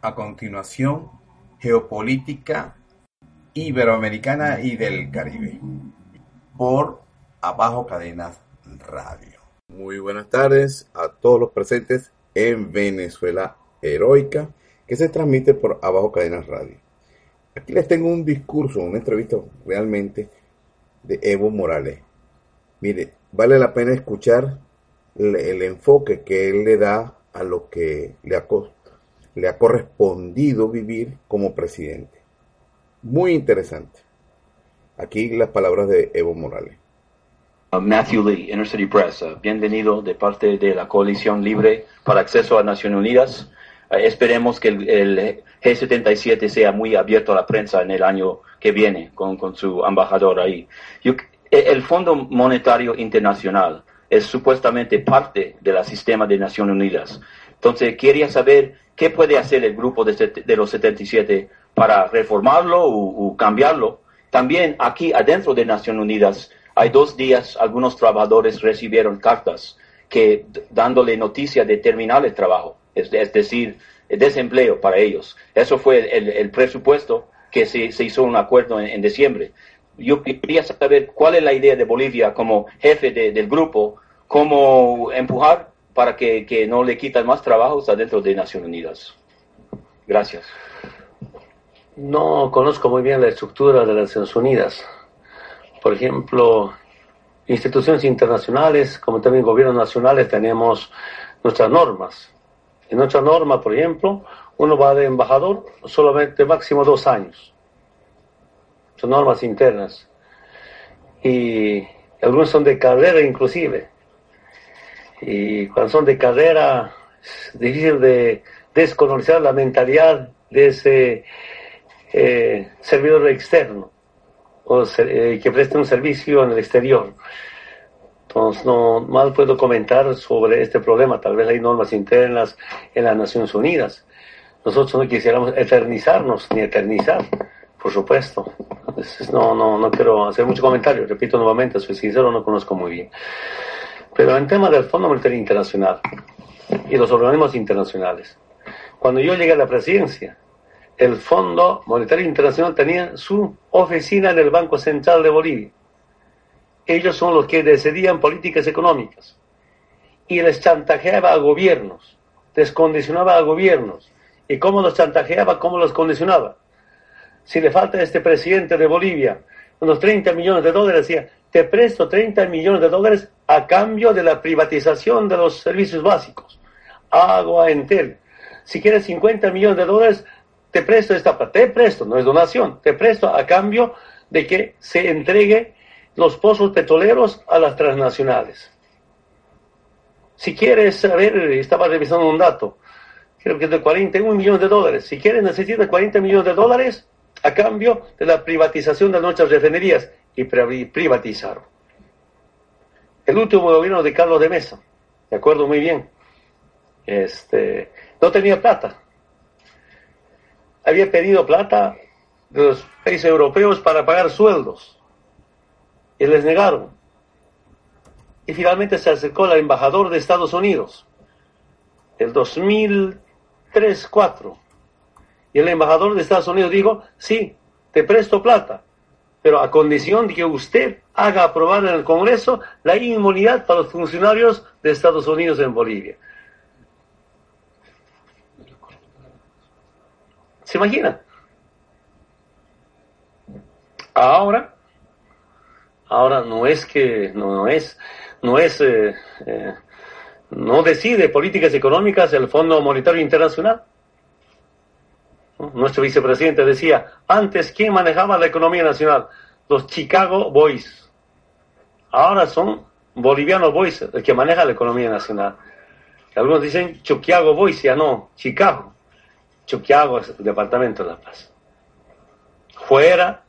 A continuación, Geopolítica Iberoamericana y del Caribe, por Abajo Cadenas Radio. Muy buenas tardes a todos los presentes en Venezuela Heroica, que se transmite por Abajo Cadenas Radio. Aquí les tengo un discurso, una entrevista realmente de Evo Morales. Mire, vale la pena escuchar el, enfoque que él le da a lo que le ha, le ha correspondido vivir como presidente. Muy interesante. Aquí las palabras de Evo Morales. Uh, Matthew Lee, Inner City Press. Uh, bienvenido de parte de la Coalición Libre para Acceso a Naciones Unidas. Uh, esperemos que el, el, G77 sea muy abierto a la prensa en el año que viene con, con su embajador ahí. Yo, el Fondo Monetario Internacional es supuestamente parte del sistema de Naciones Unidas. Entonces, quería saber qué puede hacer el grupo de, de los 77 para reformarlo o, o, cambiarlo. También aquí adentro de Naciones Unidas hay dos días algunos trabajadores recibieron cartas que dándole noticia de terminar el trabajo, es, es decir, el desempleo para ellos. Eso fue el, el presupuesto que se, se, hizo un acuerdo en, en, diciembre. Yo quería saber cuál es la idea de Bolivia como jefe de, del grupo, cómo empujar para que, que, no le quitan más trabajos adentro de Naciones Unidas. Gracias. No conozco muy bien la estructura de las Naciones Unidas. Por ejemplo, instituciones internacionales, como también gobiernos nacionales, tenemos nuestras normas. En nuestra norma, por ejemplo, uno va de embajador solamente máximo dos años. Son normas internas. Y algunos son de carrera inclusive. Y cuando son de carrera, es difícil de desconocer la mentalidad de ese eh, servidor externo o eh, que preste un servicio en el exterior. Entonces, no mal puedo comentar sobre este problema. Tal vez hay normas internas en las Naciones Unidas. Nosotros no quisiéramos eternizarnos ni eternizar, por supuesto. Entonces, no, no, no quiero hacer mucho comentario. Repito nuevamente, soy sincero, no conozco muy bien. Pero en tema del Fondo Monetario Internacional y los organismos internacionales, cuando yo llegué a la presidencia, el Fondo Monetario Internacional tenía su oficina en el Banco Central de Bolivia. Ellos son los que decidían políticas económicas y les chantajeaba a gobiernos, descondicionaba a gobiernos. ¿Y cómo los chantajeaba? ¿Cómo los condicionaba? Si le falta a este presidente de Bolivia unos 30 millones de dólares, decía, te presto 30 millones de dólares a cambio de la privatización de los servicios básicos, agua, entel. Si quieres 50 millones de dólares, te presto esta plata, te presto, no es donación, te presto a cambio de que se entregue los pozos petroleros a las transnacionales. Si quieres saber, estaba revisando un dato, creo que es de 41 millones de dólares. Si quieres, necesitas 40 millones de dólares a cambio de la privatización de nuestras refinerías y privatizaron. El último gobierno de Carlos de Mesa, me acuerdo muy bien, este, no tenía plata había pedido plata de los países europeos para pagar sueldos y les negaron. Y finalmente se acercó al embajador de Estados Unidos, el 2003-4. Y el embajador de Estados Unidos dijo, sí, te presto plata, pero a condición de que usted haga aprobar en el Congreso la inmunidad para los funcionarios de Estados Unidos en Bolivia. ¿Se imagina? Ahora, ahora no es que, no, no es, no es, eh, eh, no decide políticas económicas el Fondo Monetario Internacional. Nuestro vicepresidente decía, antes, ¿quién manejaba la economía nacional? Los Chicago Boys. Ahora son bolivianos boys el que maneja la economía nacional. Algunos dicen Chuquiago Boys, ya no, Chicago. Chuquiago es el Departamento de la Paz. Fuera,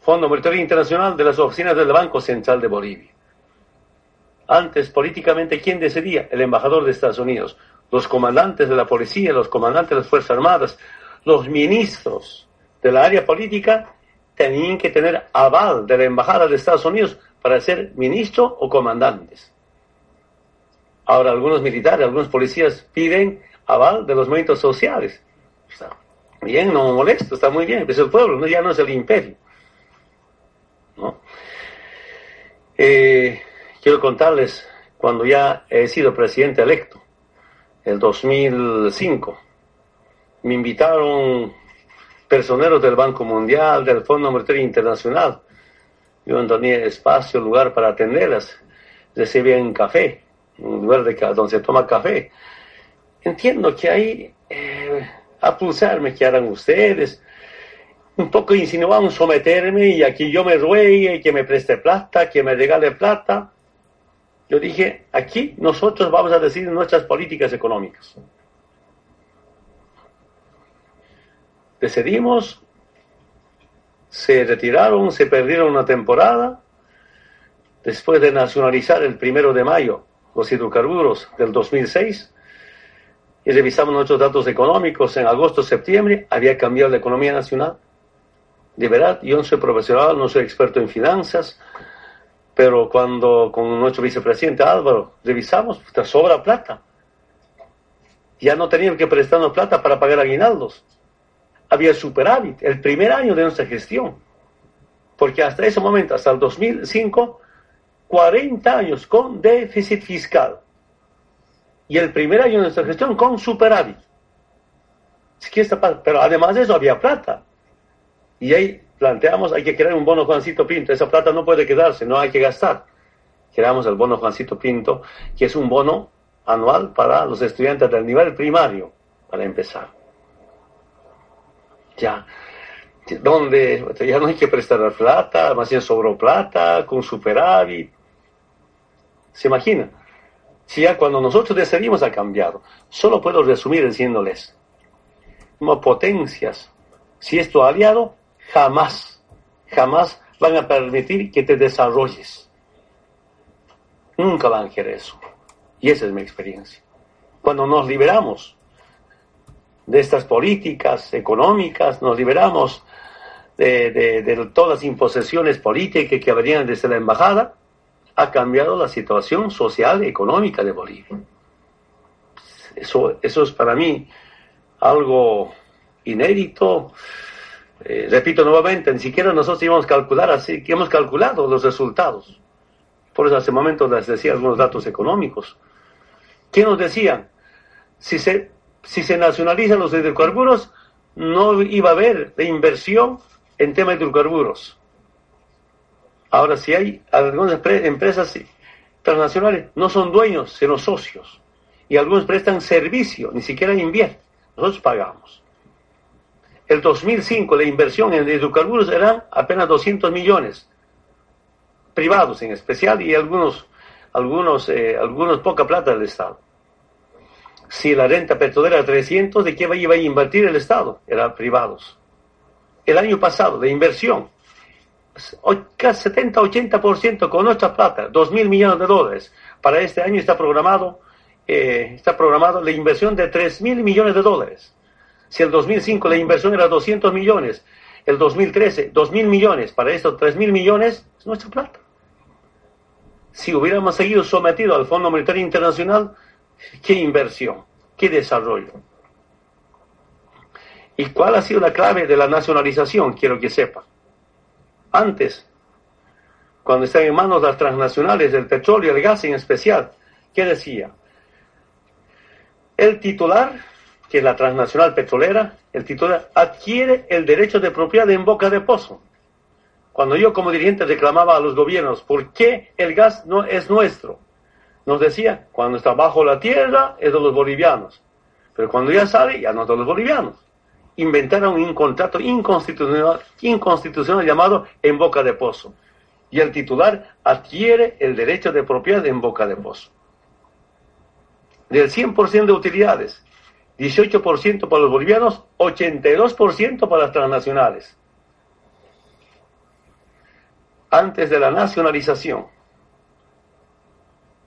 Fondo Monetario Internacional de las oficinas del Banco Central de Bolivia. Antes, políticamente, ¿quién decidía? El embajador de Estados Unidos, los comandantes de la policía, los comandantes de las Fuerzas Armadas, los ministros de la área política tenían que tener aval de la Embajada de Estados Unidos para ser ministro o comandantes. Ahora algunos militares, algunos policías piden aval de los movimientos sociales. Bien, no me molesto, está muy bien, es el pueblo, ya no es el imperio. Eh, quiero contarles, cuando ya he sido presidente electo, el 2005, me invitaron personeros del Banco Mundial, del Fondo Monetario Internacional. Yo no tenía espacio, lugar para atenderlas. Recibían café, un lugar de, donde se toma café. Entiendo que ahí, eh, a pulsarme, que harán ustedes? Un poco insinuaban someterme y aquí yo me ruegue, que me preste plata, que me regale plata. Yo dije, aquí nosotros vamos a decidir nuestras políticas económicas. Se retiraron, se perdieron una temporada, después de nacionalizar el primero de mayo los hidrocarburos del 2006, y revisamos nuestros datos económicos en agosto, septiembre, había cambiado la economía nacional. De verdad, yo no soy profesional, no soy experto en finanzas, pero cuando con nuestro vicepresidente Álvaro revisamos, te sobra plata. Ya no teníamos que prestarnos plata para pagar aguinaldos había superávit el primer año de nuestra gestión. Porque hasta ese momento, hasta el 2005, 40 años con déficit fiscal. Y el primer año de nuestra gestión con superávit. Pero además de eso había plata. Y ahí planteamos, hay que crear un bono Juancito Pinto. Esa plata no puede quedarse, no hay que gastar. Creamos el bono Juancito Pinto, que es un bono anual para los estudiantes del nivel primario, para empezar ya, donde ya no hay que prestar plata, más bien sobró plata, con superávit. ¿Se imagina? Si ya cuando nosotros decidimos ha cambiado, solo puedo resumir diciéndoles, como potencias, si esto aliado, jamás, jamás van a permitir que te desarrolles. Nunca van a querer eso. Y esa es mi experiencia. Cuando nos liberamos de estas políticas económicas, nos liberamos de, todas las imposiciones políticas que venían desde la embajada, ha cambiado la situación social y económica de Bolivia. Eso, eso es para mí algo inédito. Eh, repito nuevamente, ni siquiera nosotros íbamos a calcular así, que hemos calculado los resultados. Por eso hace un momento les decía algunos datos económicos. ¿Qué nos decían? Si se si se nacionalizan los hidrocarburos, no iba a haber de inversión en tema de hidrocarburos. Ahora, si hay algunas empresas transnacionales, no son dueños, sino socios. Y algunos prestan servicio, ni siquiera invierten. Nosotros pagamos. El 2005 la inversión en hidrocarburos eran apenas 200 millones, privados en especial, y algunos, algunos, eh, algunos poca plata del Estado si la renta petrolera era 300, ¿de qué iba a invertir el Estado? Eran privados. El año pasado, de inversión, casi 70-80% con nuestra plata, 2 mil millones de dólares. Para este año está programado, eh, está programado la inversión de 3 mil millones de dólares. Si el 2005 la inversión era 200 millones, el 2013 2 mil millones, para estos 3 mil millones es nuestra plata. Si hubiéramos seguido sometido al Fondo Monetario Internacional, ¿Qué inversión? ¿Qué desarrollo? ¿Y cuál ha sido la clave de la nacionalización? Quiero que sepa. Antes, cuando estaban en manos las transnacionales del petróleo y el gas en especial, ¿Qué decía? El titular, que es la transnacional petrolera, el titular adquiere el derecho de propiedad en boca de pozo. Cuando yo como dirigente reclamaba a los gobiernos, ¿por qué el gas no es nuestro? Nos decía, cuando está bajo la tierra es de los bolivianos, pero cuando ya sale ya no es de los bolivianos. Inventaron un contrato inconstitucional, inconstitucional llamado en boca de pozo. Y el titular adquiere el derecho de propiedad en boca de pozo. Del 100% de utilidades, 18% para los bolivianos, 82% para las transnacionales antes de la nacionalización,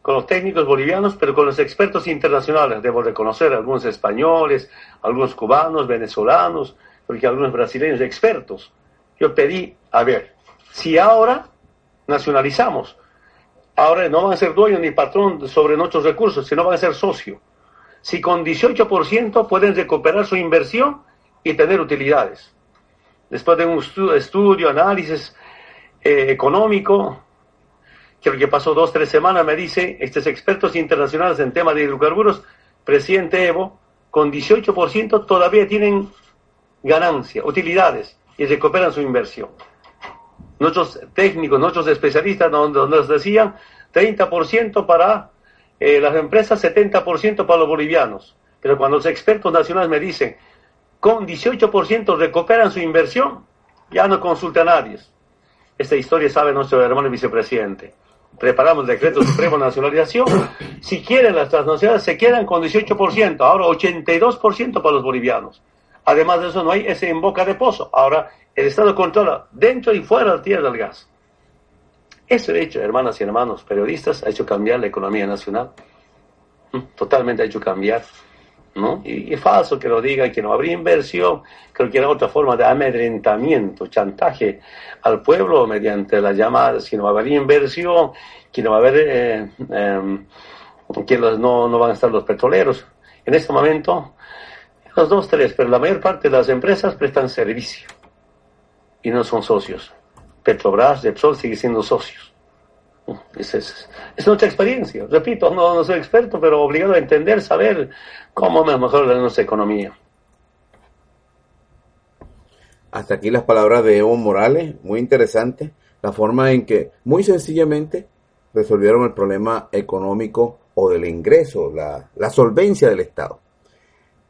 con los técnicos bolivianos, pero con los expertos internacionales. Debo reconocer algunos españoles, algunos cubanos, venezolanos, porque algunos brasileños expertos. Yo pedí, a ver, si ahora nacionalizamos, ahora no van a ser dueños ni patrón sobre nuestros recursos, sino van a ser socio. Si con 18% pueden recuperar su inversión y tener utilidades. Después de un estudio, análisis, eh, económico, que que pasó dos, tres semanas, me dice, estos expertos internacionales en tema de hidrocarburos, presidente Evo, con 18% todavía tienen ganancia, utilidades, y recuperan su inversión. Nuestros técnicos, nuestros especialistas nos, decían 30% para eh, las empresas, 70% para los bolivianos. Pero cuando los expertos nacionales me dicen, con 18% recuperan su inversión, ya no consulta a nadie. Esta historia sabe nuestro hermano vicepresidente. Preparamos el decreto supremo de nacionalización. Si quieren las transnacionales, se quedan con 18%, ahora 82% para los bolivianos. Además de eso, no hay ese en boca de pozo. Ahora el Estado controla dentro y fuera la tierra del gas. Eso hecho, hermanas y hermanos periodistas, ha hecho cambiar la economía nacional. Mm, totalmente ha hecho cambiar. ¿No? Y falso que lo diga que no habría inversión, creo que era otra forma de amedrentamiento, chantaje al pueblo mediante las llamadas, que no va a haber inversión, que no va a haber, eh, em, que no, no van a estar los petroleros. En este momento, los dos, tres, pero la mayor parte de las empresas prestan servicio y no son socios. Petrobras, Repsol sigue siendo socios. Es, es, es, nuestra experiencia. Repito, no, soy experto, pero obligado a entender, saber cómo mejorar nuestra economía. Hasta aquí las palabras de Evo Morales, muy interesante, la forma en que muy sencillamente resolvieron el problema económico o del ingreso, la, la solvencia del Estado.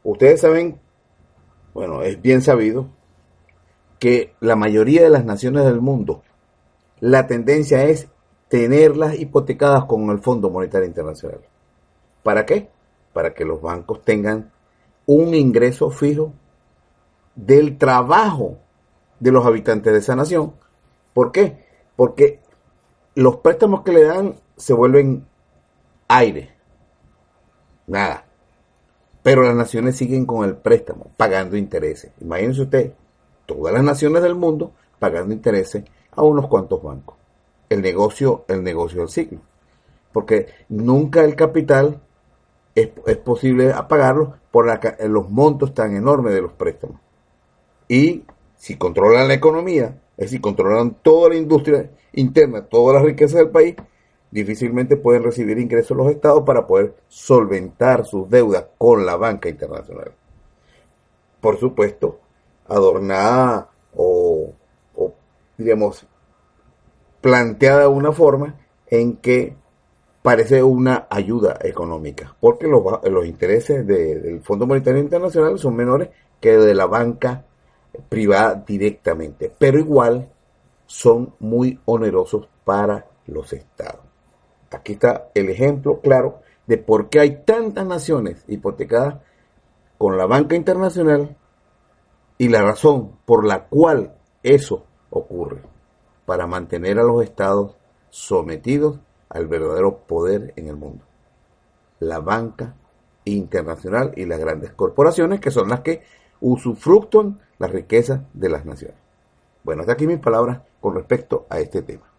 Ustedes saben, bueno, es bien sabido que la mayoría de las naciones del mundo, la tendencia es tenerlas hipotecadas con el Fondo Monetario Internacional. ¿Para qué? Para que los bancos tengan un ingreso fijo del trabajo de los habitantes de esa nación. ¿Por qué? Porque los préstamos que le dan se vuelven aire. Nada. Pero las naciones siguen con el préstamo, pagando intereses. Imagínense usted, todas las naciones del mundo pagando intereses a unos cuantos bancos el negocio, el negocio del siglo. Porque nunca el capital es, posible pagarlo por los montos tan enormes de los préstamos. Y si controlan la economía, es decir, controlan toda la industria interna, toda la riqueza del país, difícilmente pueden recibir ingresos los estados para poder solventar sus deudas con la banca internacional. Por supuesto, adornada o, o digamos, planteada de una forma en que parece una ayuda económica, porque los, los intereses del Fondo Monetario Internacional son menores que de la banca privada directamente, pero igual son muy onerosos para los estados. Aquí está el ejemplo claro de por qué hay tantas naciones hipotecadas con la banca internacional y la razón por la cual eso ocurre para mantener a los estados sometidos al verdadero poder en el mundo. La banca internacional y las grandes corporaciones que son las que usufructan la riqueza de las naciones. Bueno, hasta aquí mis palabras con respecto a este tema.